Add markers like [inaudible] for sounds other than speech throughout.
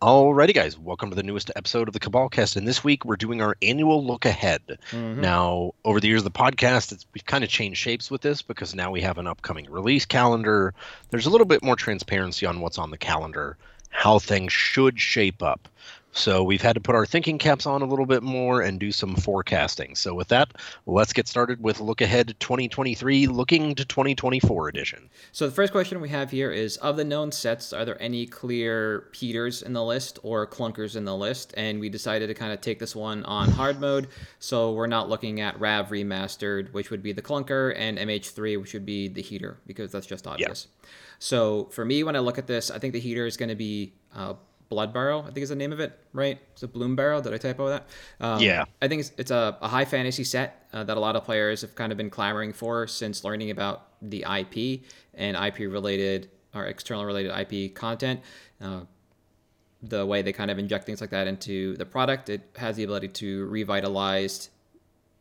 Alrighty, guys, welcome to the newest episode of the Cabalcast. And this week we're doing our annual look ahead. Mhm. Now, over the years of the podcast, it's, we've kind of changed shapes with this because now we have an upcoming release calendar. There's a little bit more transparency on what's on the calendar, how things should shape up. So we've had to put our thinking caps on a little bit more and do some forecasting. So with that, let's get started with look ahead 2023, looking to 2024 edition. So the first question we have here is: Of the known sets, are there any clear heaters in the list or clunkers in the list? And we decided to kind of take this one on hard mode, so we're not looking at Rav remastered, which would be the clunker, and MH3, which would be the heater, because that's just obvious. So for me, when I look at this, I think the heater is going to be uh, Blood Barrow. I think is the name of it, right? Is it Bloomburrow? Did I typo that? Um, Yeah. I think it's, it's a, a high fantasy set uh, that a lot of players have kind of been clamoring for since learning about the IP and IP related or external related IP content. Uh, the way they kind of inject things like that into the product, it has the ability to revitalize,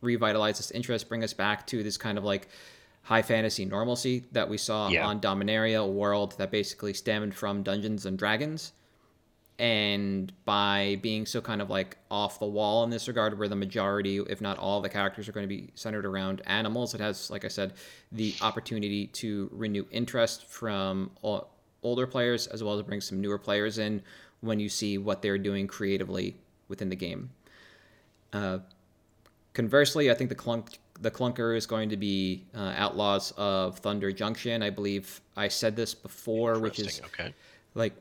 revitalize this interest, bring us back to this kind of like high fantasy normalcy that we saw Yeah. on Dominaria, a world that basically stemmed from Dungeons and Dragons and by being so kind of like off the wall in this regard where the majority if not all the characters are going to be centered around animals it has like i said the opportunity to renew interest from older players as well as bring some newer players in when you see what they're doing creatively within the game uh, conversely i think the clunk the clunker is going to be uh, outlaws of thunder junction i believe i said this before which is okay. like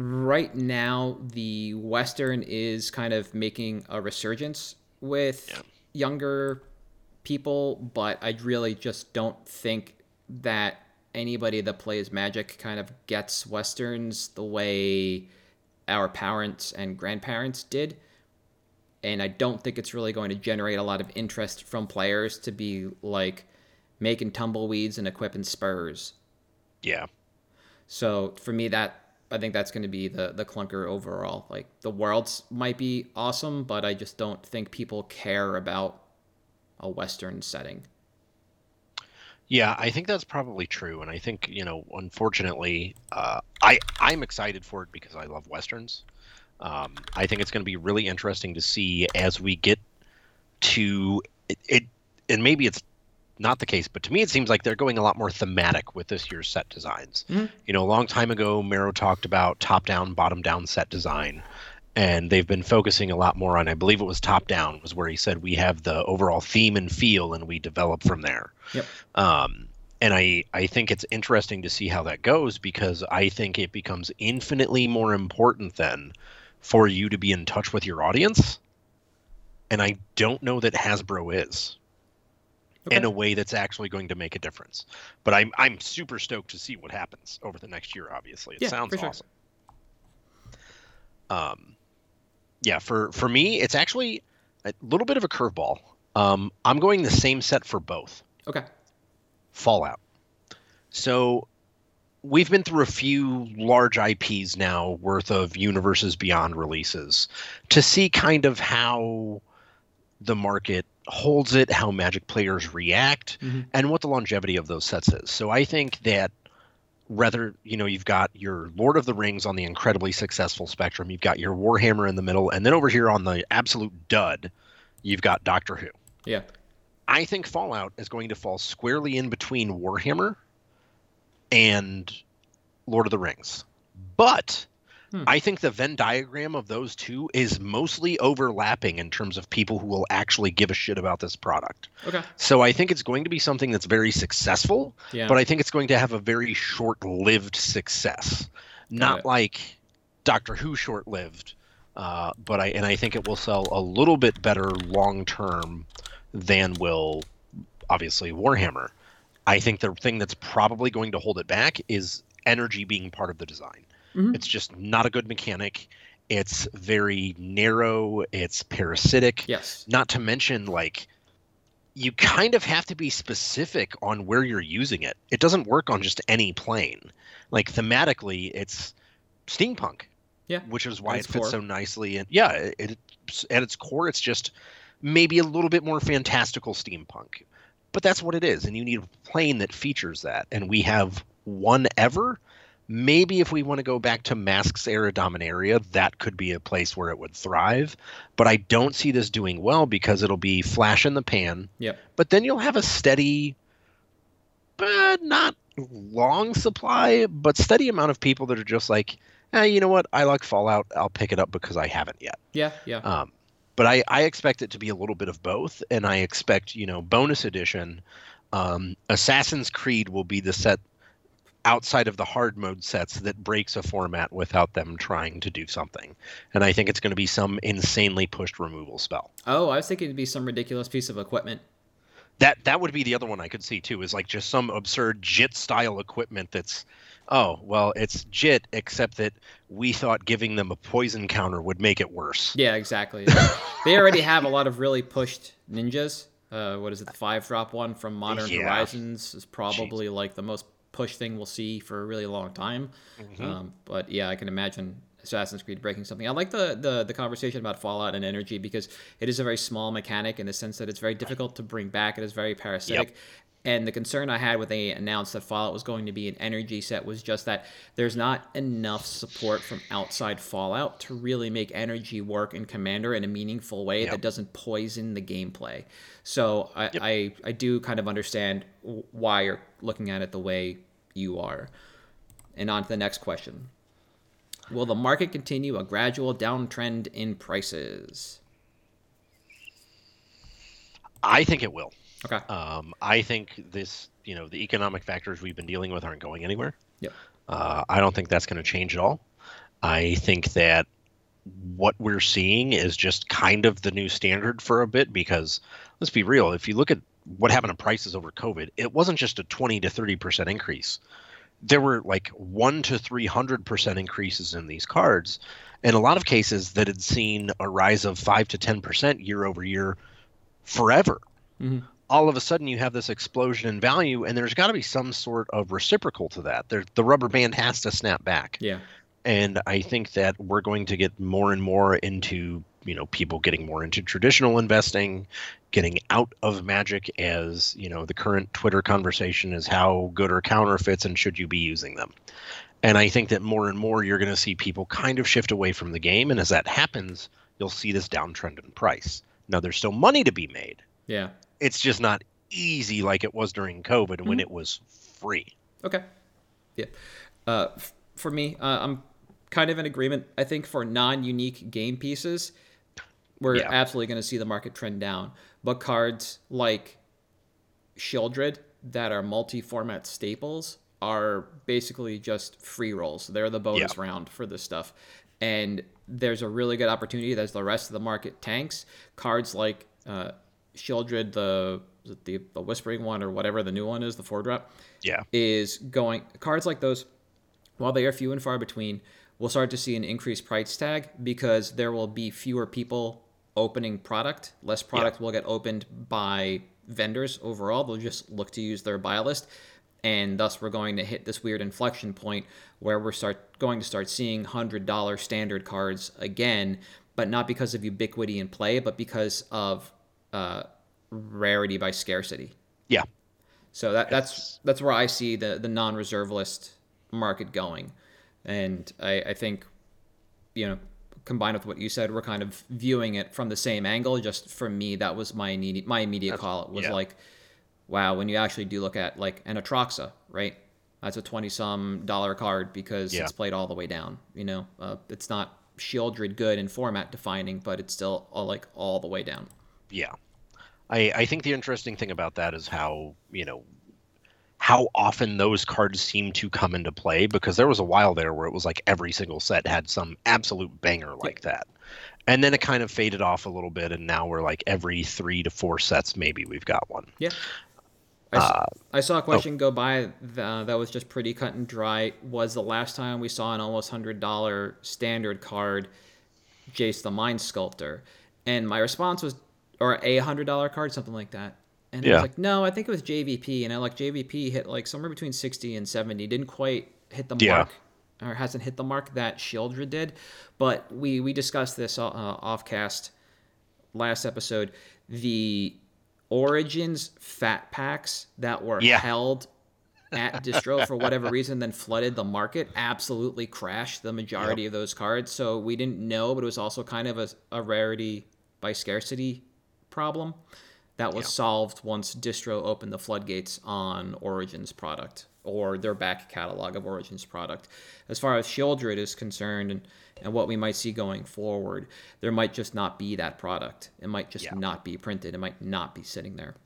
right now the western is kind of making a resurgence with Yeah. younger people but i really just don't think that anybody that plays magic kind of gets westerns the way our parents and grandparents did and i don't think it's really going to generate a lot of interest from players to be like making tumbleweeds and equipping spurs Yeah. so for me, that I think that's going to be the the clunker overall. Like the worlds might be awesome, but I just don't think people care about a Western setting. Yeah, I think that's probably true, and I think you know, unfortunately, uh, I I'm excited for it because I love westerns. Um, I think it's going to be really interesting to see as we get to it, it, and maybe it's not the case, but to me it seems like they're going a lot more thematic with this year's set designs. Mhm. You know, a long time ago, MaRo talked about top-down, bottom-down set design, and they've been focusing a lot more on. I believe it was top-down was where he said we have the overall theme and feel, and we develop from there. Yep. Um, and I, I think it's interesting to see how that goes because I think it becomes infinitely more important then for you to be in touch with your audience. And I don't know that Hasbro is in a way that's actually going to make a difference. But I'm I'm super stoked to see what happens over the next year. Obviously, it Yeah, sounds sure. awesome. Um, yeah, for for me, it's actually a little bit of a curveball. Um, I'm going the same set for both. Okay. Fallout. So we've been through a few large IPs now worth of Universes Beyond releases to see kind of how the market holds it, how Magic players react, Mhm. and what the longevity of those sets is. So I think that rather, you know, you've got your Lord of the Rings on the incredibly successful spectrum, you've got your Warhammer in the middle, and then over here on the absolute dud, you've got Doctor Who. Yeah. I think Fallout is going to fall squarely in between Warhammer and Lord of the Rings. But Hmm. I think the Venn diagram of those two is mostly overlapping in terms of people who will actually give a shit about this product. Okay. So I think it's going to be something that's very successful, Yeah. but I think it's going to have a very short-lived success. Not it. like Doctor Who short-lived, uh, but I and I think it will sell a little bit better long-term than will obviously Warhammer. I think the thing that's probably going to hold it back is energy being part of the design. Mhm. It's just not a good mechanic, It's very narrow. It's parasitic. Yes. Not to mention, like, you kind of have to be specific on where you're using it. It doesn't work on just any plane. Like thematically, it's steampunk. Yeah. Which is why it fits core. so nicely. And yeah, it, it at its core, it's just maybe a little bit more fantastical steampunk. But that's what it is, and you need a plane that features that. And we have one ever. Maybe if we want to go back to Masks era Dominaria, that could be a place where it would thrive. But I don't see this doing well because it'll be flash in the pan. Yep. But then you'll have a steady, but not long supply, but steady amount of people that are just like, eh, you know what? I like Fallout. I'll pick it up because I haven't yet. Yeah. Yeah. Um, but I, I expect it to be a little bit of both, and I expect you know bonus edition, um, Assassin's Creed will be the set outside of the hard mode sets that breaks a format without them trying to do something, and I think it's going to be some insanely pushed removal spell. oh, I was thinking it'd be some ridiculous piece of equipment. That that would be the other one I could see too. Is like just some absurd Jitte style equipment that's, oh well, it's Jitte except that we thought giving them a poison counter would make it worse. Yeah, exactly. they already have a lot of really pushed ninjas. Uh, what is it? The five drop one from Modern Yeah. Horizons is probably like the most push thing we'll see for a really long time. Mm-hmm. Um, but yeah, I can imagine Assassin's Creed breaking something. I like the, the the conversation about Fallout and energy because it is a very small mechanic in the sense that it's very difficult to bring back. It is very parasitic. And the concern I had when they announced that Fallout was going to be an energy set was just that there's not enough support from outside Fallout to really make energy work in Commander in a meaningful way Yep. that doesn't poison the gameplay. So I, I, I do kind of understand why you're looking at it the way you are. And on to the next question. Will the market continue a gradual downtrend in prices? I think it will. Okay. Um, I think this, you know, the economic factors we've been dealing with aren't going anywhere. Yep. Uh, I don't think that's going to change at all. I think that what we're seeing is just kind of the new standard for a bit because let's be real, if you look at what happened to prices over COVID, it wasn't just a 20 to 30% increase. There were like 1 to 300% increases in these cards. In a lot of cases that had seen a rise of 5 to 10% year over year forever. Mhm. All of a sudden, you have this explosion in value, and there's got to be some sort of reciprocal to that. There, the rubber band has to snap back Yeah. and I think that we're going to get more and more into you know people getting more into traditional investing, getting out of magic as you know the current Twitter conversation is how good are counterfeits and should you be using them. And I think that more and more you're going to see people kind of shift away from the game, and as that happens, you'll see this downtrend in price. Now there's still money to be made. Yeah. It's just not easy like it was during COVID when it was free. Okay. Yeah. Uh, f- for me, uh, I'm kind of in agreement. I think for non-unique game pieces, we're Yeah. absolutely going to see the market trend down. But cards like Sheoldred that are multi-format staples are basically just free rolls. They're the bonus Yeah. round for this stuff. And there's a really good opportunity as the rest of the market tanks. Cards like uh, Sheoldred, the the the Whispering one or whatever the new one is, the four drop Yeah. is going cards like those while they are few and far between we'll start to see an increased price tag because there will be fewer people opening product less product will get opened by vendors overall. They'll just look to use their buy list. And thus we're going to hit this weird inflection point where we're start going to start seeing $100 standard cards again but not because of ubiquity in play but because of uh, rarity by scarcity. Yeah. so that that's that's where I see the the non-reserve list market going, and I, I think, you know, combined with what you said, we're kind of viewing it from the same angle. Just for me, that was my immediate my immediate call. It was yeah. like, wow, when you actually do look at like an Atraxa, right? That's a twenty some dollar card because Yeah. it's played all the way down. You know, uh, it's not Sheoldred good and format defining, but it's still all, like all the way down. Yeah. I, I think the interesting thing about that is how, you know, how often those cards seem to come into play because there was a while there where it was like every single set had some absolute banger like that. And then it kind of faded off a little bit and now we're like every 3 to 4 sets maybe we've got one. Yeah. I, Uh, I saw a question go by th- that was just pretty cut and dry. Was the last time we saw an almost hundred dollar standard card Jace the Mind Sculptor, and my response was, or a hundred dollar card, something like that. And I was like, no, I think it was JVP, and I like JVP hit like somewhere between sixty and seventy. Didn't quite hit the Yeah. mark, or hasn't hit the mark that Sheoldred did. But we we discussed this uh, off cast last episode. The Origins fat packs that were Yeah. held at [laughs] distro for whatever reason then flooded the market absolutely crashed the majority of those cards so we didn't know but it was also kind of a, a rarity by scarcity problem that was solved once distro opened the floodgates on origins product or their back catalog of origins product as far as sheoldred is concerned and, and what we might see going forward there might just not be that product it might just Yeah. not be printed it might not be sitting there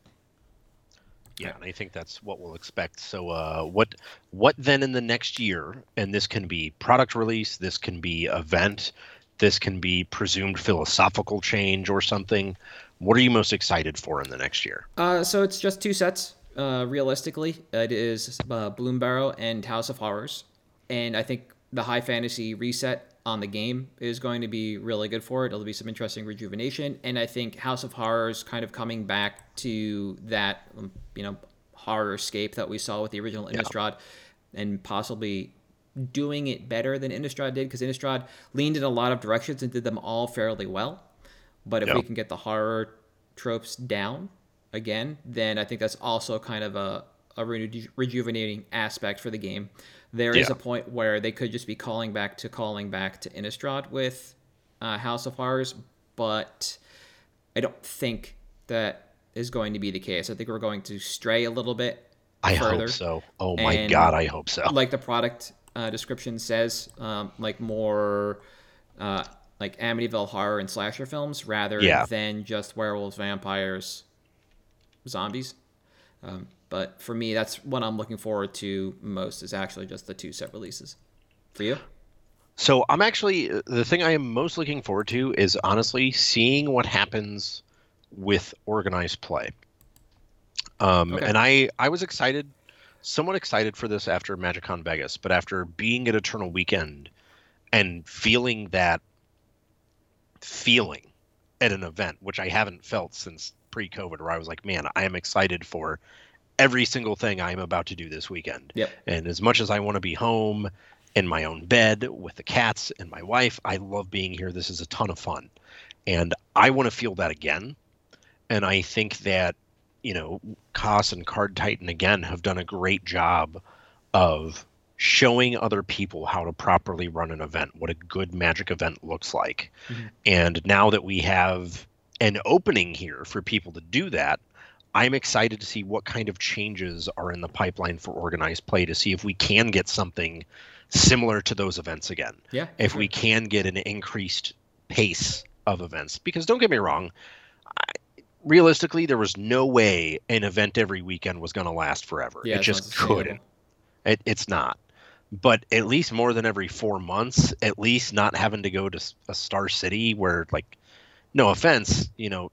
Yeah, and I think that's what we'll expect. So, uh, what what then in the next year? And this can be product release, this can be event, this can be presumed philosophical change or something. What are you most excited for in the next year? Uh, so it's just two sets. Uh, realistically, it is uh, Bloomburrow and House of Horrors, and I think the high fantasy reset on the game is going to be really good for it. It'll be some interesting rejuvenation, and I think House of Horrors kind of coming back to that, um, you know, horror escape that we saw with the original Innistrad, and possibly doing it better than Innistrad did because Innistrad leaned in a lot of directions and did them all fairly well. But if Yeah. we can get the horror tropes down again, then I think that's also kind of a, a reju- rejuvenating aspect for the game. There is Yeah. a point where they could just be calling back to calling back to Innistrad with uh, House of Horrors, but I don't think that is going to be the case. I think we're going to stray a little bit I further. hope so. Oh my god, I hope so. like the product uh, description says, um, like more uh, like Amityville horror and slasher films rather Yeah. than just werewolves, vampires, zombies. Um, but for me, that's what I'm looking forward to most is actually just the two set releases. For you? So I'm actually the thing I am most looking forward to is honestly seeing what happens with organized play. Um, Okay. And I I was excited, somewhat excited for this after MagicCon Vegas, but after being at Eternal Weekend and feeling that feeling at an event, which I haven't felt since pre-COVID, where I was like, man, I am excited for every single thing I am about to do this weekend. Yep. And as much as I want to be home in my own bed with the cats and my wife, I love being here. This is a ton of fun. And I want to feel that again. And I think that, you know, Koss and Card Titan again have done a great job of showing other people how to properly run an event, what a good magic event looks like. Mhm. And now that we have an opening here for people to do that, I'm excited to see what kind of changes are in the pipeline for organized play to see if we can get something similar to those events again. Yeah. If we can get an increased pace of events. Because don't get me wrong, I, realistically, there was no way an event every weekend was going to last forever. Yeah, it just couldn't. It, it's not. But at least more than every four months, at least not having to go to a Star City where, like, no offense, you know,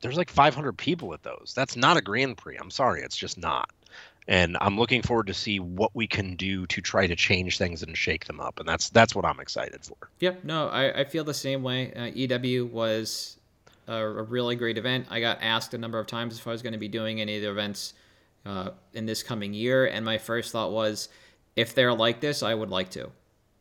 there's like 500 people at those. That's not a Grand Prix. I'm sorry, it's just not. And I'm looking forward to see what we can do to try to change things and shake them up. And that's that's what I'm excited for. Yeah, no, I, I feel the same way. Uh, EW was a, a really great event. I got asked a number of times if I was going to be doing any of the events uh, in this coming year, and my first thought was, if they're like this, I would like to.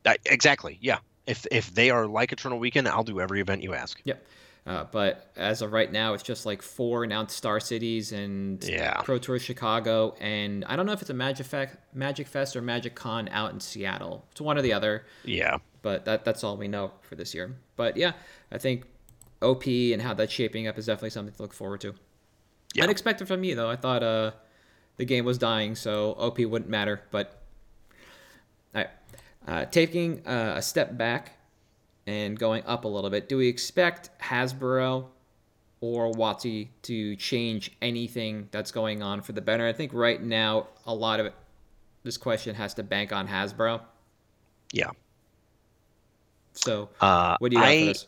I, exactly. Yeah. If if they are like Eternal Weekend, I'll do every event you ask. Yep. Uh, but as of right now, it's just like four announced Star Cities and Yeah. Pro Tour Chicago, and I don't know if it's a Magic Fest, Magic Fest or Magic Con out in Seattle. It's one or the other. Yeah. but that that's all we know for this year. But yeah, I think OP and how that's shaping up is definitely something to look forward to. Yeah. Unexpected from me though. I thought uh the game was dying, so OP wouldn't matter. But all right, uh, taking uh, a step back and going up a little bit, do we expect Hasbro or WotC to change anything that's going on for the better? I think right now a lot of it, this question has to bank on Hasbro. Yeah. So Uh, what do you I, for this?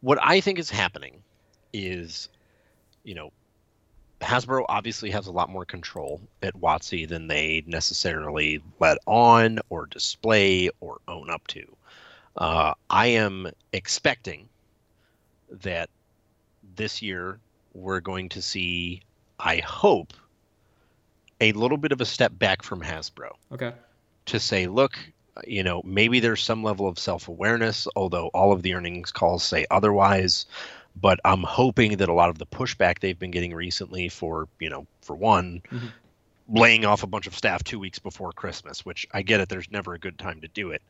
What I think is happening is, you know, Hasbro obviously has a lot more control at WotC than they necessarily let on or display or own up to. Uh, I am expecting that this year we're going to see, I hope, a little bit of a step back from Hasbro Okay. to say, look, you know, maybe there's some level of self awareness, although all of the earnings calls say otherwise. But I'm hoping that a lot of the pushback they've been getting recently for, you know, for one, Mhm. laying off a bunch of staff two weeks before Christmas, which I get it, there's never a good time to do it.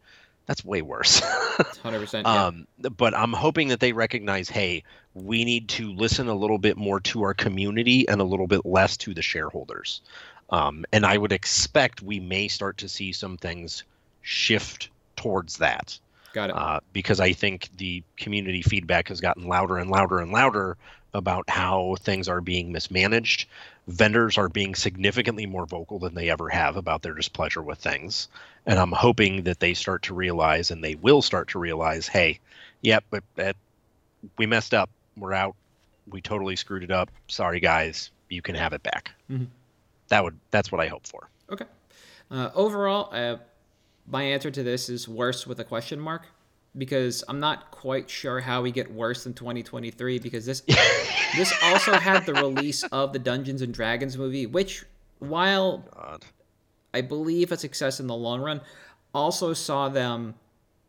That's way worse. [laughs] 100%. Yeah. Um, but I'm hoping that they recognize, hey, we need to listen a little bit more to our community and a little bit less to the shareholders. Um, and I would expect we may start to see some things shift towards that Got it. uh, because I think the community feedback has gotten louder and louder and louder about how things are being mismanaged. Vendors are being significantly more vocal than they ever have about their displeasure with things. And I'm hoping that they start to realize, and they will start to realize, hey, yep, but that we messed up. We're out. We totally screwed it up. Sorry, guys. You can have it back. Mhm. That would. That's what I hope for. Okay. Uh, overall, uh, my answer to this is worse with a question mark because I'm not quite sure how we get worse than 2023 because this [laughs] this also had the release of the Dungeons and Dragons movie, which while God. I believe a success in the long run, also saw them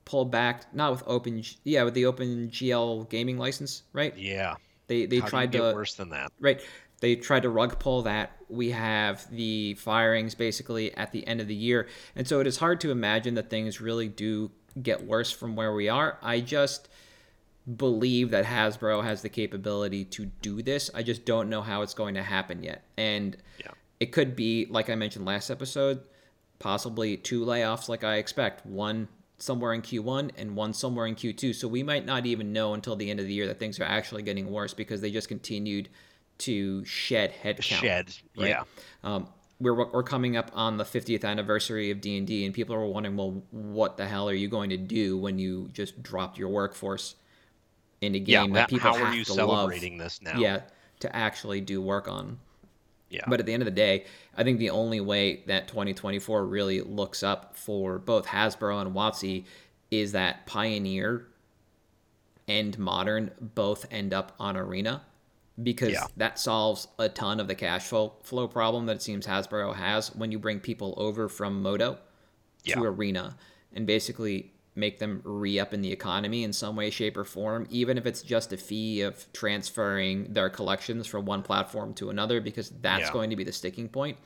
pull back not with open yeah with the open GL gaming license right Yeah. they they How tried get to worse than that. right they tried to rug pull that. We have the firings basically at the end of the year. And so it is hard to imagine that things really do get worse from where we are. I just believe that hasbro has the capability to do this. I just don't know how it's going to happen yet. And Yeah. it could be like i mentioned last episode possibly two layoffs like i expect. One somewhere in q1 and one somewhere in q2 so we might not even know until the end of the year that things are actually getting worse because they just continued to shed headcount. Shed. right? Yeah. Um, we're we're coming up on the 50th anniversary of D and D, and people are wondering, well, what the hell are you going to do when you just dropped your workforce in a Yeah. game that- that people how have are you to celebrating this now? Yeah, to actually do work on. Yeah. But at the end of the day, I think the only way that 2024 really looks up for both Hasbro and WotC is that Pioneer and Modern both end up on Arena because Yeah. that solves a ton of the cash flow flow problem that it seems Hasbro has when you bring people over from MODO to Yeah. Arena and basically make them re-up in the economy in some way, shape, or form, even if it's just a fee of transferring their collections from one platform to another, because that's Yeah. going to be the sticking point.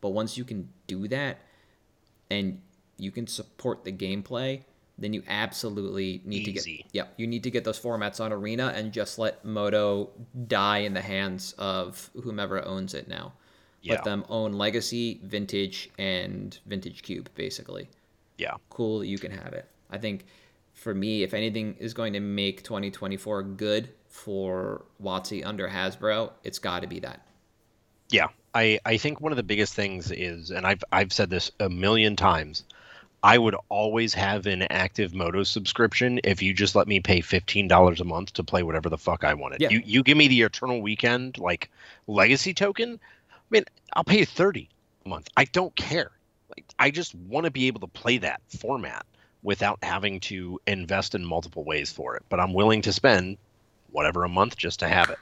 But once you can do that and you can support the gameplay, then you absolutely need to Easy. get yeah, you need to get those formats on Arena and just let MODO die in the hands of whomever owns it now. Yeah. Let them own Legacy, Vintage, and Vintage Cube, basically Yeah. cool that you can have it. I think for me, if anything is going to make 2024 good for WotC under Hasbro, it's got to be that. Yeah, I, I think one of the biggest things is, and I've I've said this a million times, I would always have an active MODO subscription if you just let me pay fifteen dollars a month to play whatever the fuck I wanted. Yeah. You you give me the Eternal Weekend like legacy token, I mean I'll pay you thirty a month. I don't care. Like I just want to be able to play that format without having to invest in multiple ways for it. But I'm willing to spend whatever a month just to have it.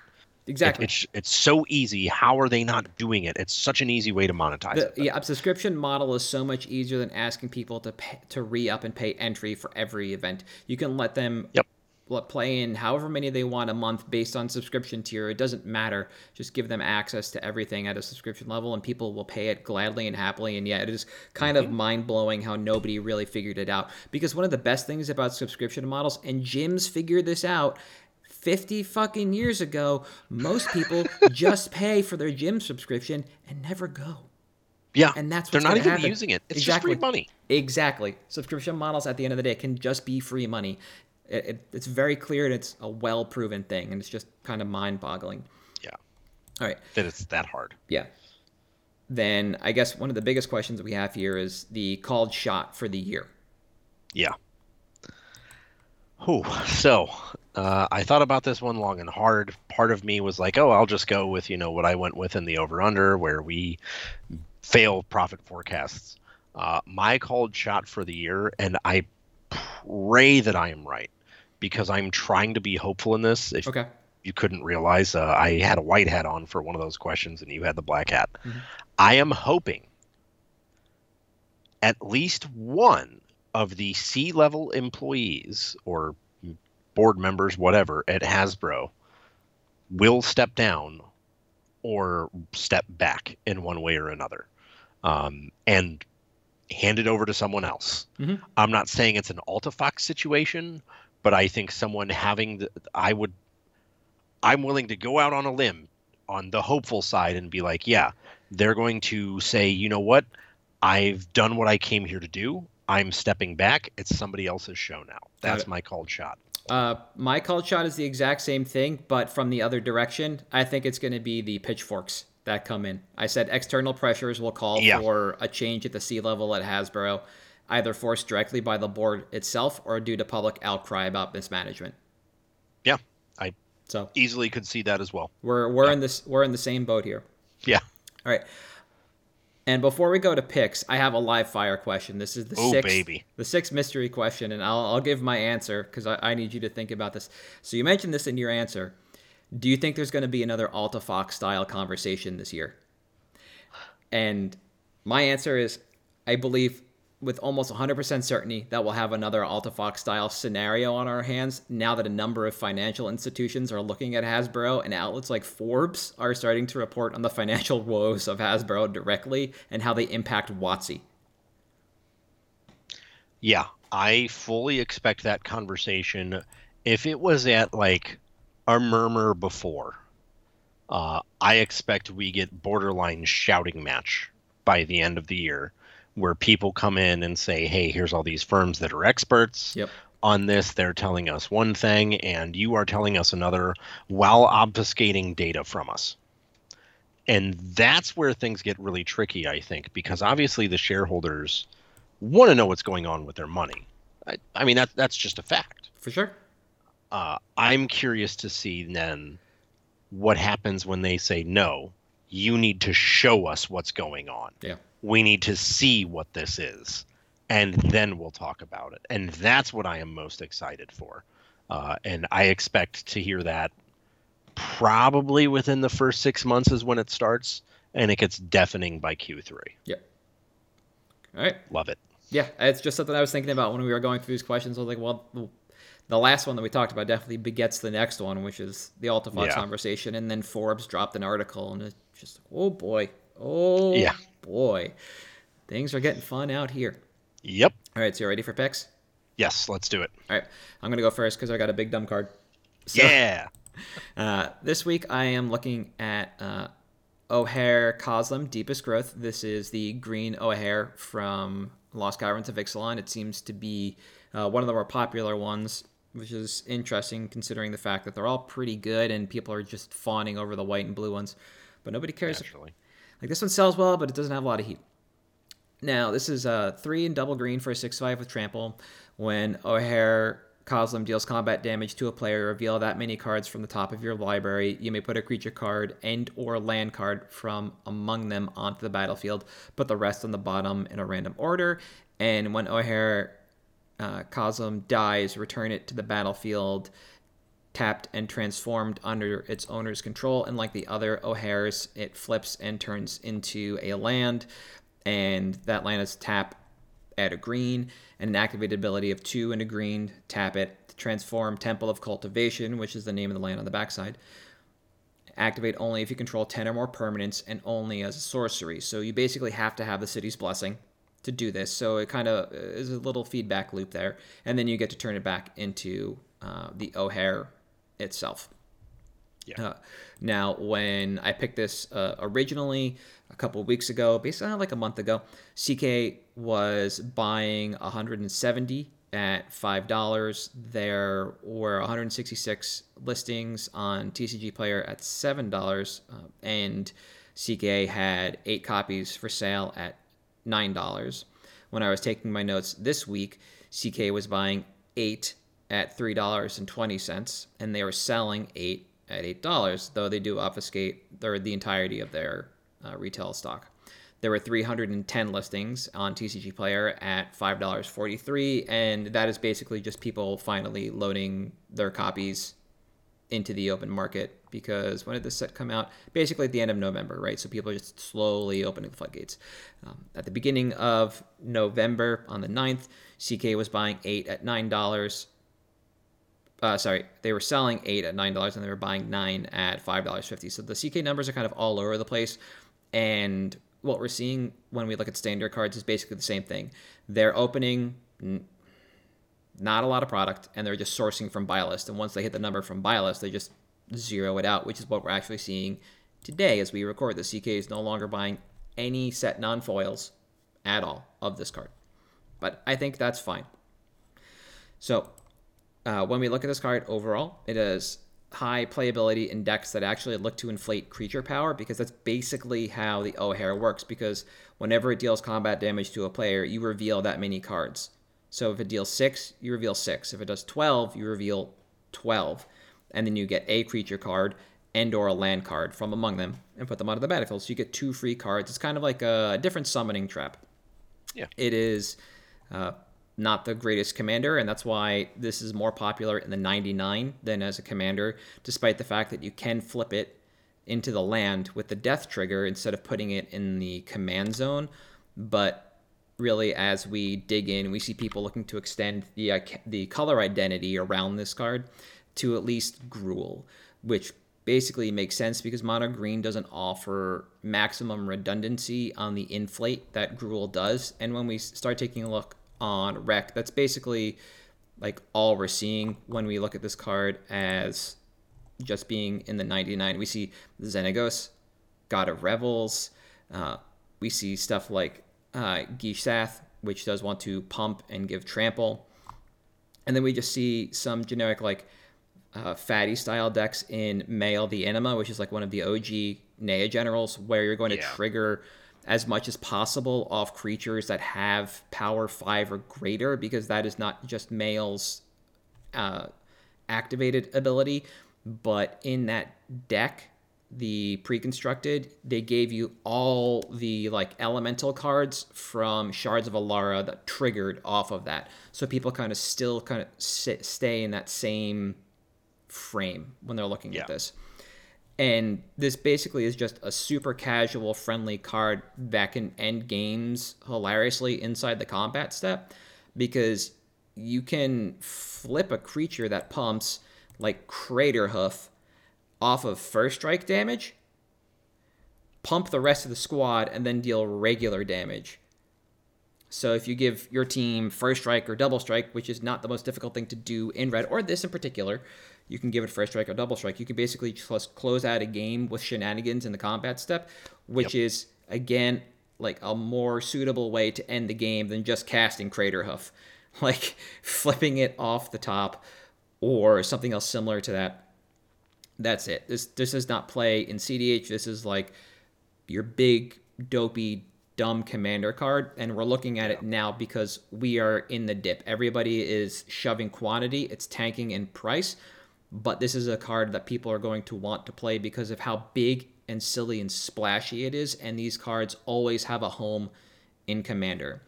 It- Exactly. it's it's so easy. How are they not doing it? It's such an easy way to monetize The, it. yeah, a subscription model is so much easier than asking people to pay, to re up and pay entry for every event. You can let them Yep. let play in however many they want a month based on subscription tier. It doesn't matter. Just give them access to everything at a subscription level, and people will pay it gladly and happily. And yeah, it is kind Mm-hmm. of mind blowing how nobody really figured it out. Because one of the best things about subscription models, and Jim's figured this out. 50 fucking years ago, most people [laughs] just pay for their gym subscription and never go. Yeah, And that's they're not even happen. using it. It's Exactly. just free money. Exactly. Subscription models at the end of the day can just be free money. It, it, it's very clear and it's a well proven thing, and it's just kind of mind boggling. Yeah, All right. that it's that hard. Yeah. Then I guess one of the biggest questions we have here is the called shot for the year. Yeah. Whew. So Uh, I thought about this one long and hard. Part of me was like, oh, I'll just go with you know what I went with in the over under, where we fail profit forecasts. Uh, my called shot for the year, and I pray that I am right because I'm trying to be hopeful in this. If Okay. you couldn't realize, uh, I had a white hat on for one of those questions, and you had the black hat. Mhm. I am hoping at least one of the C level employees or board members, whatever, at Hasbro will step down or step back in one way or another um, and hand it over to someone else. Mhm. I'm not saying it's an Alta Fox situation, but I think someone having the, I would, I'm willing to go out on a limb on the hopeful side and be like, yeah, they're going to say, you know what? I've done what I came here to do. I'm stepping back. It's somebody else's show now. That's my called shot. Uh, my called shot is the exact same thing, but from the other direction. I think it's going to be the pitchforks that come in. I said external pressures will call Yeah. for a change at the C level at Hasbro, either forced directly by the board itself or due to public outcry about mismanagement. Yeah, I So easily could see that as well. we're we're in this we're in the same boat here. Yeah. All right. And before we go to picks, I have a live fire question. This is the Oh, sixth, baby. the sixth mystery question, and I'll, I'll give my answer because I, I need you to think about this. So you mentioned this in your answer. Do you think there's going to be another Alta Fox style conversation this year? And my answer is, I believe with almost 100% certainty that we'll have another Alta Fox style scenario on our hands now that a number of financial institutions are looking at Hasbro and outlets like Forbes are starting to report on the financial woes of Hasbro directly and how they impact WotC. Yeah, I fully expect that conversation. If it was at like a murmur before, uh, I expect we get borderline shouting match by the end of the year, where people come in and say, "Hey, here's all these firms that are experts Yep. on this. They're telling us one thing, and you are telling us another, while obfuscating data from us." And that's where things get really tricky, I think, because obviously the shareholders want to know what's going on with their money. I, I mean, that, that's just a fact. For sure. Uh, I'm curious to see then what happens when they say, no, you need to show us what's going on. Yeah. We need to see what this is, and then we'll talk about it. And that's what I am most excited for. Uh, and I expect to hear that probably within the first six months is when it starts, and it gets deafening by Q3. Yep. All right. Love it. Yeah, it's just something I was thinking about when we were going through these questions. I was like, well, the- last one that we talked about definitely begets the next one, which is the Alta Fox Yeah. conversation. And then Forbes dropped an article, and it's just, oh boy, oh Yeah. Boy, things are getting fun out here. Yep. All right, so you ready for picks? Yes, let's do it. All right, I'm gonna go first because I got a big dumb card. So, yeah. [laughs] Uh, this week I am looking at uh, Ojer Kaslem Deepest Growth. This is the green Ojer from Lost Caverns of Ixalan. It seems to be uh, one of the more popular ones, which is interesting considering the fact that they're all pretty good and people are just fawning over the white and blue ones. But nobody cares. Naturally. Like this one sells well, but it doesn't have a lot of heat. Now, this is uh, three and double green for a 6 5 with trample. When Ojer Kaslem deals combat damage to a player, reveal that many cards from the top of your library. You may put a creature card and or land card from among them onto the battlefield. Put the rest on the bottom in a random order. And when Ojer uh, dies, return it to the battlefield tapped and transformed under its owner's control. And like the other Ojers, it flips and turns into a land. And that land is tap, add a green, and an activated ability of two and a green, tap it, transform Temple of Cultivation, which is the name of the land on the backside. Activate only if you control 10 or more permanents and only as a sorcery. So you basically have to have the city's blessing to do this. So it kind of is a little feedback loop there. And then you get to turn it back into uh, the Ojer itself. Yeah. Uh, now, when I picked this uh, originally a couple weeks ago, basically like a month ago, CK was buying 170 at five dollars. There were 166 listings on TCG Player at seven dollars, uh, and CK had eight copies for sale at nine dollars. When I was taking my notes this week, CK was buying eight at $3.20 and they were selling 8 at $8 though they do obfuscate their, the entirety of their uh, retail stock there were 310 listings on tcg player at $5.43 and that is basically just people finally loading their copies into the open market because when did this set come out? Basically at the end of November, right? So people are just slowly opening the floodgates. Um, at the beginning of November on the 9th, CK was buying eight at $9. Uh, sorry, they were selling eight at $9 and they were buying nine at $5.50. So the CK numbers are kind of all over the place. And what we're seeing when we look at standard cards is basically the same thing. They're opening not a lot of product, and they're just sourcing from buy list. And once they hit the number from buy list, they just zero it out, which is what we're actually seeing today as we record. The CK is no longer buying any set non foils at all of this card. But I think that's fine. So uh, when we look at this card overall, it is high playability in decks that actually look to inflate creature power because that's basically how the Ojer works. Because whenever it deals combat damage to a player, you reveal that many cards. So if it deals six, you reveal six. If it does 12, you reveal 12. And then you get a creature card and or a land card from among them and put them onto the battlefield. So you get two free cards. It's kind of like a different summoning trap. Yeah. It is uh, not the greatest commander, and that's why this is more popular in the 99 than as a commander, despite the fact that you can flip it into the land with the death trigger instead of putting it in the command zone. But really as we dig in we see people looking to extend the uh, the color identity around this card to at least Gruul which basically makes sense because mono green doesn't offer maximum redundancy on the inflate that Gruul does and when we start taking a look on rec that's basically like all we're seeing when we look at this card as just being in the 99 we see Xenagos God of Revels uh, we see stuff like uh, Gishath, which does want to pump and give trample. And then we just see some generic like uh, fatty style decks in Mayael the Anima, which is like one of the OG Naya generals, where you're going to yeah. trigger as much as possible off creatures that have power five or greater, because that is not just Mayael's uh, activated ability, but in that deck, the pre-constructed, they gave you all the like elemental cards from Shards of Alara that triggered off of that. So people kind of still kind of sit, stay in that same frame when they're looking yeah. at this. And this basically is just a super casual, friendly card that can end games hilariously inside the combat step because you can flip a creature that pumps like Craterhoof off of first strike damage, pump the rest of the squad, and then deal regular damage. So if you give your team first strike or double strike, which is not the most difficult thing to do in red, or this in particular, you can give it first strike or double strike. You can basically just close out a game with shenanigans in the combat step, which yep. is again like a more suitable way to end the game than just casting Crater Craterhoof, [laughs] like flipping it off the top or something else similar to that that's it. This this does not play in CDH. This is like your big dopey dumb commander card and we're looking at it now because we are in the dip. Everybody is shoving quantity, it's tanking in price, but this is a card that people are going to want to play because of how big and silly and splashy it is and these cards always have a home in commander.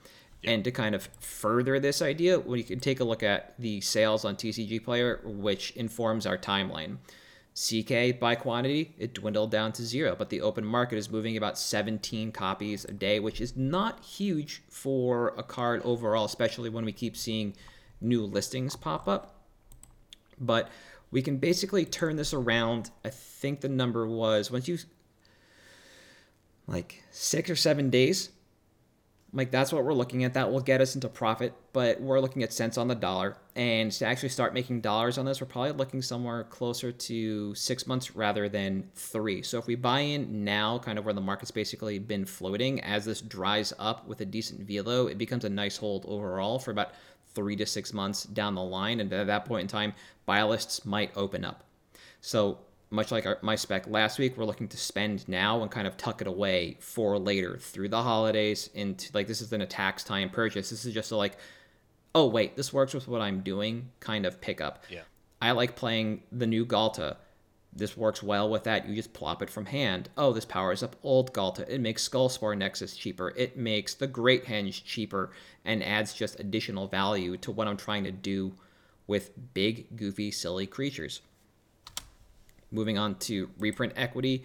And to kind of further this idea, we can take a look at the sales on TCG Player, which informs our timeline. CK by quantity, it dwindled down to zero, but the open market is moving about 17 copies a day, which is not huge for a card overall, especially when we keep seeing new listings pop up. But we can basically turn this around. I think the number was once you like six or seven days like that's what we're looking at. That will get us into profit, but we're looking at cents on the dollar. And to actually start making dollars on this, we're probably looking somewhere closer to six months rather than three. So if we buy in now, kind of where the market's basically been floating, as this dries up with a decent velo, it becomes a nice hold overall for about three to six months down the line. And at that point in time, buy lists might open up. So much like our, my spec last week, we're looking to spend now and kind of tuck it away for later through the holidays. Into like this isn't a tax time purchase. This is just a, like, oh wait, this works with what I'm doing kind of pickup. Yeah. I like playing the new Ghalta. This works well with that. You just plop it from hand. Oh, this powers up old Ghalta. It makes Skullspore Nexus cheaper. It makes the Great Henge cheaper and adds just additional value to what I'm trying to do with big, goofy, silly creatures. Moving on to reprint equity,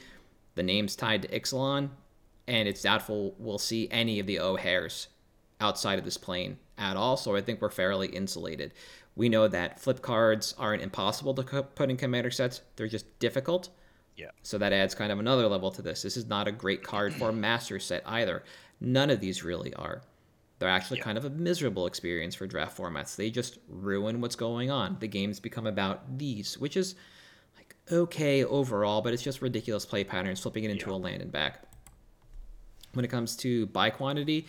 the name's tied to Ixalan, and it's doubtful we'll see any of the Ojers outside of this plane at all, so I think we're fairly insulated. We know that flip cards aren't impossible to put in commander sets, they're just difficult. Yeah. So that adds kind of another level to this. This is not a great card for a [clears throat] master set either. None of these really are. They're actually yeah. kind of a miserable experience for draft formats. They just ruin what's going on. The games become about these, which is like okay overall, but it's just ridiculous play patterns flipping it into yeah. a land and back. When it comes to buy quantity,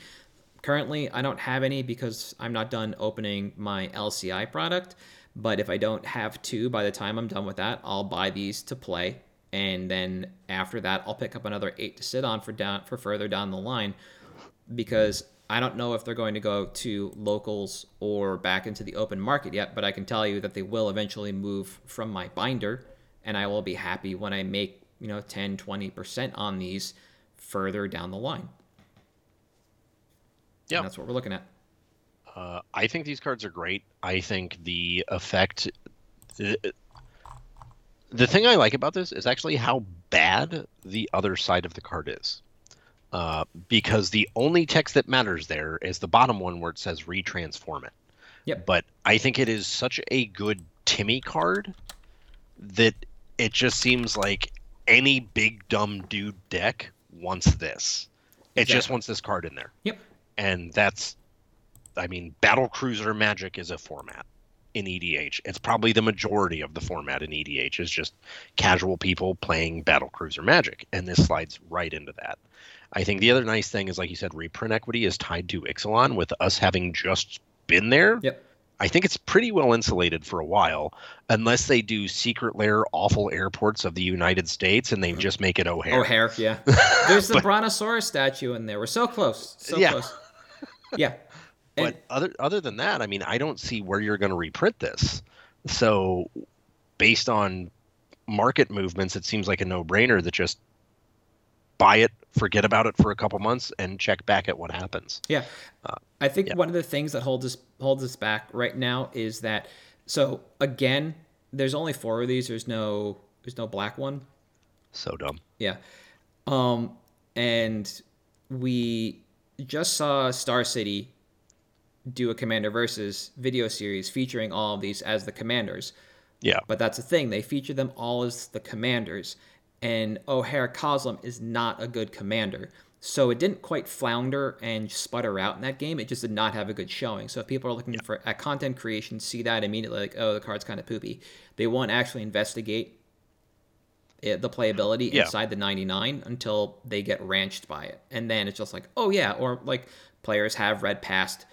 Currently, I don't have any because I'm not done opening my LCI product. But if I don't have two by the time I'm done with that, I'll buy these to play. And then after that, I'll pick up another eight to sit on for down for further down the line, because I don't know if they're going to go to locals or back into the open market yet. But I can tell you that they will eventually move from my binder, and I will be happy when I make you know 10, 20 percent on these further down the line. Yeah, that's what we're looking at. Uh, I think these cards are great. I think the effect. The, the thing I like about this is actually how bad the other side of the card is. Uh, because the only text that matters there is the bottom one where it says retransform it. Yep. But I think it is such a good Timmy card that it just seems like any big dumb dude deck wants this. It exactly. just wants this card in there. Yep and that's I mean, Battle Cruiser Magic is a format in EDH. It's probably the majority of the format in EDH is just casual people playing Battle Cruiser Magic, and this slides right into that. I think the other nice thing is, like you said, reprint equity is tied to Ixalan with us having just been there. Yep. I think it's pretty well insulated for a while, unless they do secret lair awful airports of the United States and they mm-hmm. just make it O'Hare. O'Hare, yeah. [laughs] There's the but, Brontosaurus statue in there. We're so close. So yeah. close [laughs] yeah. And, but other other than that, I mean, I don't see where you're going to reprint this. So, based on market movements, it seems like a no-brainer that just buy it, forget about it for a couple months, and check back at what happens. Yeah, uh, I think yeah. one of the things that holds us holds us back right now is that. So again, there's only four of these. There's no there's no black one. So dumb. Yeah, um, and we just saw Star City do a Commander Versus video series featuring all of these as the commanders. Yeah. But that's the thing, they feature them all as the commanders. And Ojer Kaslem is not a good commander. So it didn't quite flounder and sputter out in that game. It just did not have a good showing. So if people are looking yeah. for at content creation, see that immediately like, oh, the card's kind of poopy. They won't actually investigate it, the playability yeah. inside the 99 until they get ranched by it. And then it's just like, oh yeah, or like players have read past,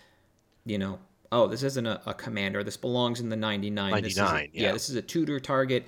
you know, oh, this isn't a, a commander. This belongs in the 99. 99, this a, yeah. yeah. This is a tutor target.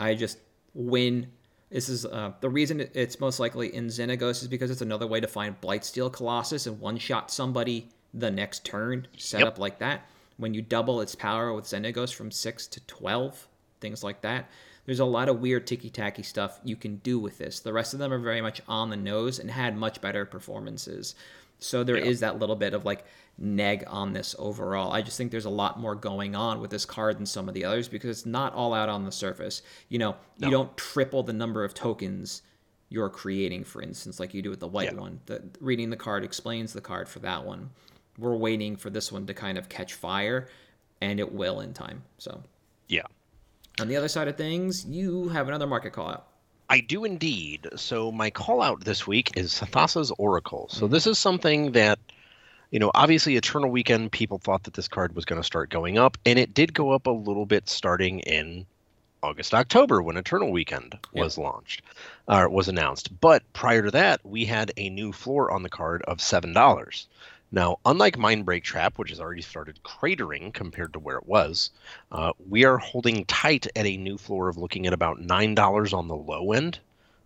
I just win. This is uh, the reason it's most likely in Xenagos is because it's another way to find Blightsteel Colossus and one shot somebody the next turn, set yep. up like that. When you double its power with Xenagos from 6 to 12, things like that there's a lot of weird ticky tacky stuff you can do with this. The rest of them are very much on the nose and had much better performances. So there yeah. is that little bit of like neg on this overall. I just think there's a lot more going on with this card than some of the others because it's not all out on the surface. You know, no. you don't triple the number of tokens you're creating, for instance, like you do with the white yeah. one. The reading the card explains the card for that one. We're waiting for this one to kind of catch fire, and it will in time. So yeah, on the other side of things, you have another market call out. I do indeed. So my call out this week is Thassa's Oracle. So mm-hmm. this is something that you know, obviously Eternal Weekend people thought that this card was going to start going up and it did go up a little bit starting in August October when Eternal Weekend was yep. launched or uh, was announced. But prior to that, we had a new floor on the card of $7. Now, unlike Mindbreak Trap, which has already started cratering compared to where it was, uh, we are holding tight at a new floor of looking at about $9 on the low end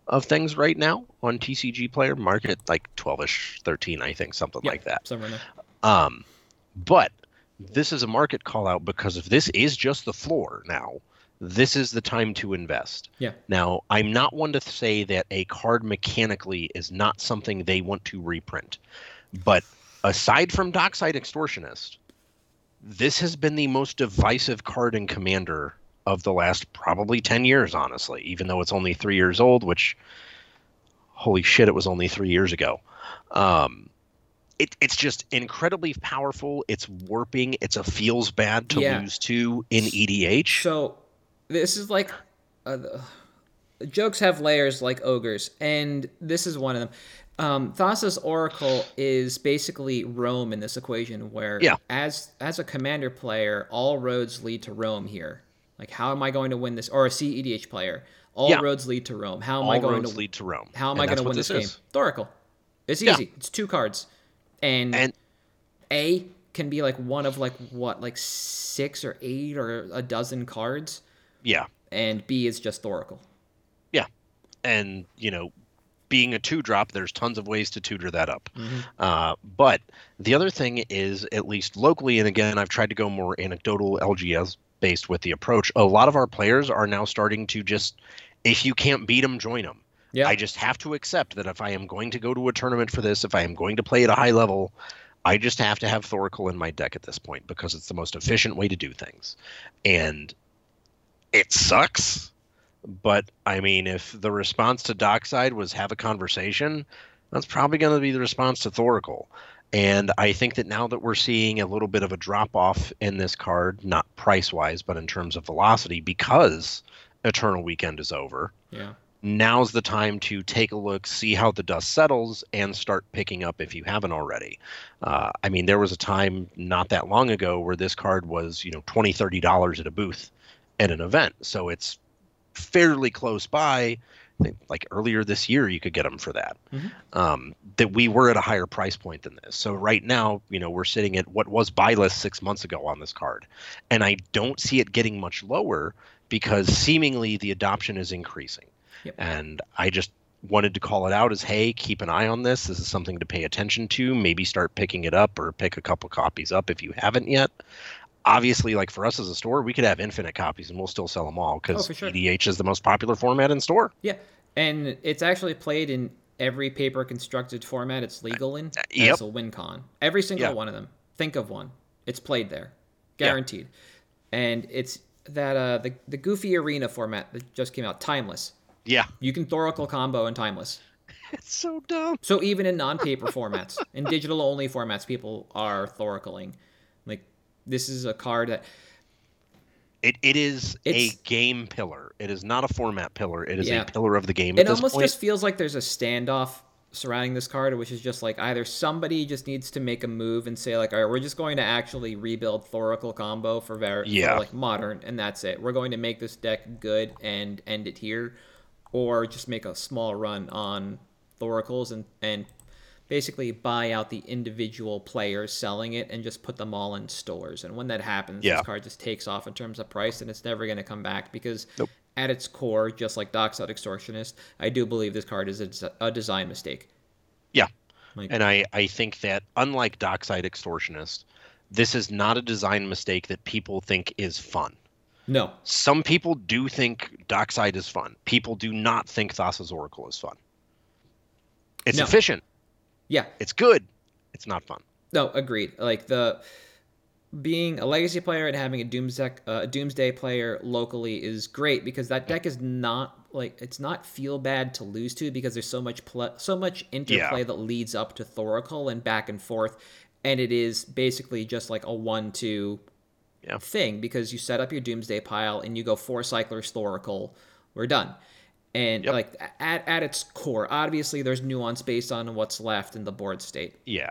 of things right now on TCG Player Market, like 12ish, 13, I think, something like that. Somewhere um, but this is a market call out because if this is just the floor now, this is the time to invest. Yeah. Now, I'm not one to say that a card mechanically is not something they want to reprint. But aside from Dockside Extortionist, this has been the most divisive card in Commander of the last probably 10 years, honestly, even though it's only three years old, which, holy shit, it was only three years ago. Um, it, it's just incredibly powerful. It's warping. It's a feels bad to Yeah. lose to in EDH. So this is like uh, jokes have layers like ogres, and this is one of them. Um, Thassa's Oracle is basically Rome in this equation, where Yeah. as as a commander player, all roads lead to Rome here. Like, how am I going to win this? Or a CEDH player, all Yeah. roads lead to Rome. How am I going to lead to Rome. How am And I going to win this, this game? is. Thoracle. It's Yeah. easy. It's two cards, and, And A can be like one of like what, like six or eight or a dozen cards, yeah, and B is just Thoracle. yeah, and you know, being a two drop, there's tons of ways to tutor that up. Uh, but the other thing is, at least locally, and again, I've tried to go more anecdotal LGS based with the approach. A lot of our players are now starting to just, if you can't beat them, join them. Yeah. I just have to accept that if I am going to go to a tournament for this, if I am going to play at a high level, I just have to have Thoracle in my deck at this point because it's the most efficient way to do things. And it sucks. But I mean, if the response to Dockside was have a conversation, that's probably going to be the response to Thoracle. And I think that now that we're seeing a little bit of a drop off in this card, not price wise, but in terms of velocity, because Eternal Weekend is over, Yeah. now's the time to take a look, see how the dust settles, and start picking up if you haven't already. Uh, I mean, there was a time not that long ago where this card was, you know, $20, $30 at a booth at an event. So it's fairly close by. I think like earlier this year, you could get them for that. Mhm. Um, that we were at a higher price point than this. So right now, you know, we're sitting at what was buy list six months ago on this card, and I don't see it getting much lower because seemingly the adoption is increasing. Yep. And I just wanted to call it out as, hey, keep an eye on this. This is something to pay attention to. Maybe start picking it up or pick a couple copies up if you haven't yet. Obviously, like for us as a store, we could have infinite copies and we'll still sell them all because Oh, sure. EDH is the most popular format in store. Yeah, and it's actually played in every paper constructed format it's legal in yep. as a WinCon. Every single Yeah. one of them. Think of one. It's played there, guaranteed Yeah. And it's that uh the the Goofy Arena format that just came out, Timeless. Yeah, You can Thoracle combo in Timeless. [laughs] it's so dumb. So even in non-paper [laughs] formats, in digital-only formats, people are Thoracling. This is a card that It, it is It's- a game pillar. It is not a format pillar. It is Yeah. a pillar of the game. it almost point. just feels like there's a standoff surrounding this card, which is just like either somebody just needs to make a move and say like, all right, we're just going to actually rebuild Thoracle combo for very Yeah. like modern, and that's it. We're going to make this deck good and end it here, or just make a small run on Thoracles and and basically buy out the individual players selling it and just put them all in stores. And when that happens, Yeah. this card just takes off in terms of price, and it's never going to come back because Nope. at its core, just like Dockside Extortionist, I do believe this card is a, a design mistake. Yeah. Like- and I, I think that unlike Dockside Extortionist, this is not a design mistake that people think is fun. No, Some people do think Dockside is fun. People do not think Thassa's Oracle is fun. It's No. efficient. Yeah, It's good. It's not fun. no, agreed. Like the being a legacy player and having a doomsday uh, a doomsday player locally is great because that deck is not like it's not feel bad to lose to because there's so much pl- so much interplay that leads up to Thoracle and back and forth, and it is basically just like a one-two Yeah. thing because you set up your doomsday pile and you go four cyclers Thoracle, we're done. And Yep. like at, at its core, obviously there's nuance based on what's left in the board state Yeah.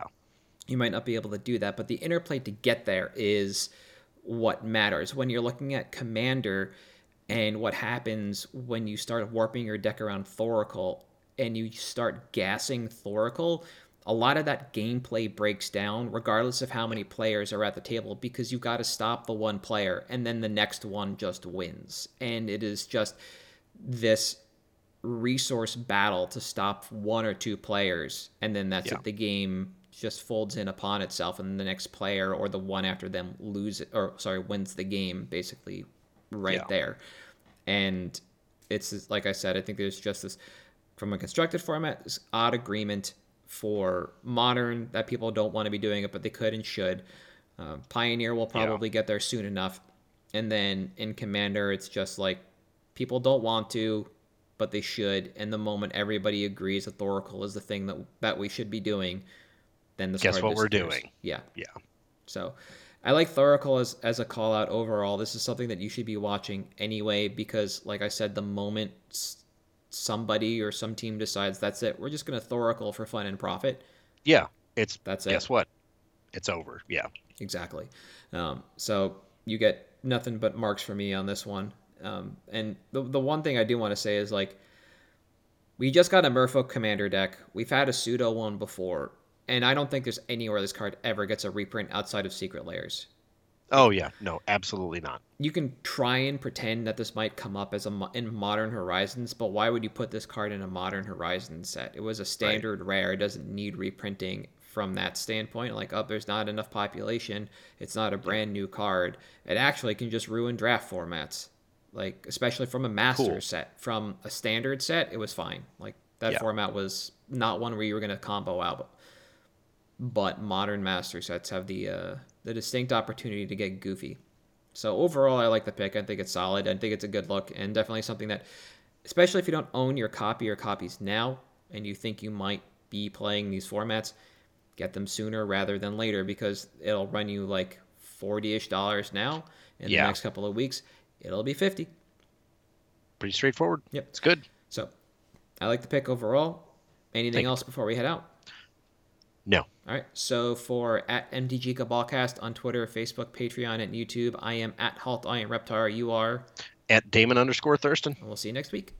you might not be able to do that. But the interplay to get there is what matters. When you're looking at Commander and what happens when you start warping your deck around Thoracle and you start gassing Thoracle, a lot of that gameplay breaks down regardless of how many players are at the table because you've got to stop the one player and then the next one just wins. And it is just this resource battle to stop one or two players and then that's Yeah. it the game just folds in upon itself, and the next player or the one after them lose it, or sorry, wins the game basically right Yeah. there. And it's like I said, I think there's just this from a constructed format, this odd agreement for modern that people don't want to be doing it, but they could and should. Uh, Pioneer will probably get there soon enough, and then in Commander, it's just like people don't want to, but they should. And the moment everybody agrees that Thoracle is the thing that that we should be doing, then this Guess what we're doing. Yeah. Yeah. So I like Thoracle as, as a call out overall. This is something that you should be watching anyway because, like I said, the moment somebody or some team decides that's it, we're just going to Thoracle for fun and profit. Yeah. It's That's it. guess what? It's over. Yeah. Exactly. Um, so you get nothing but marks for me on this one. Um, and the, the one thing I do want to say is like, we just got a Merfolk Commander deck. We've had a pseudo one before, and I don't think there's anywhere this card ever gets a reprint outside of Secret Lairs. Oh yeah. No, absolutely not. You can try and pretend that this might come up as a mo- in Modern Horizons, but why would you put this card in a Modern Horizons set? It was a standard rare. It doesn't need reprinting from that standpoint. Like, oh, there's not enough population. It's not a brand new card. It actually can just ruin draft formats. Like, especially from a master Cool. set. From a standard set, it was fine. Like that Yeah. format was not one where you were gonna combo out. But modern master sets have the uh, the distinct opportunity to get goofy. So overall, I like the pick. I think it's solid. I think it's a good look, and definitely something that, especially if you don't own your copy or copies now, and you think you might be playing these formats, get them sooner rather than later because it'll run you like forty-ish dollars now. In Yeah. the next couple of weeks, it'll be fifty. Pretty straightforward. Yep. It's good. So, I like the pick overall. Anything Thank else before we head out? No. All right. So for at MTG Cabalcast on Twitter, Facebook, Patreon, and YouTube, I am at Halt Iron Reptar. You are, At Damon underscore Thurston. and we'll see you next week.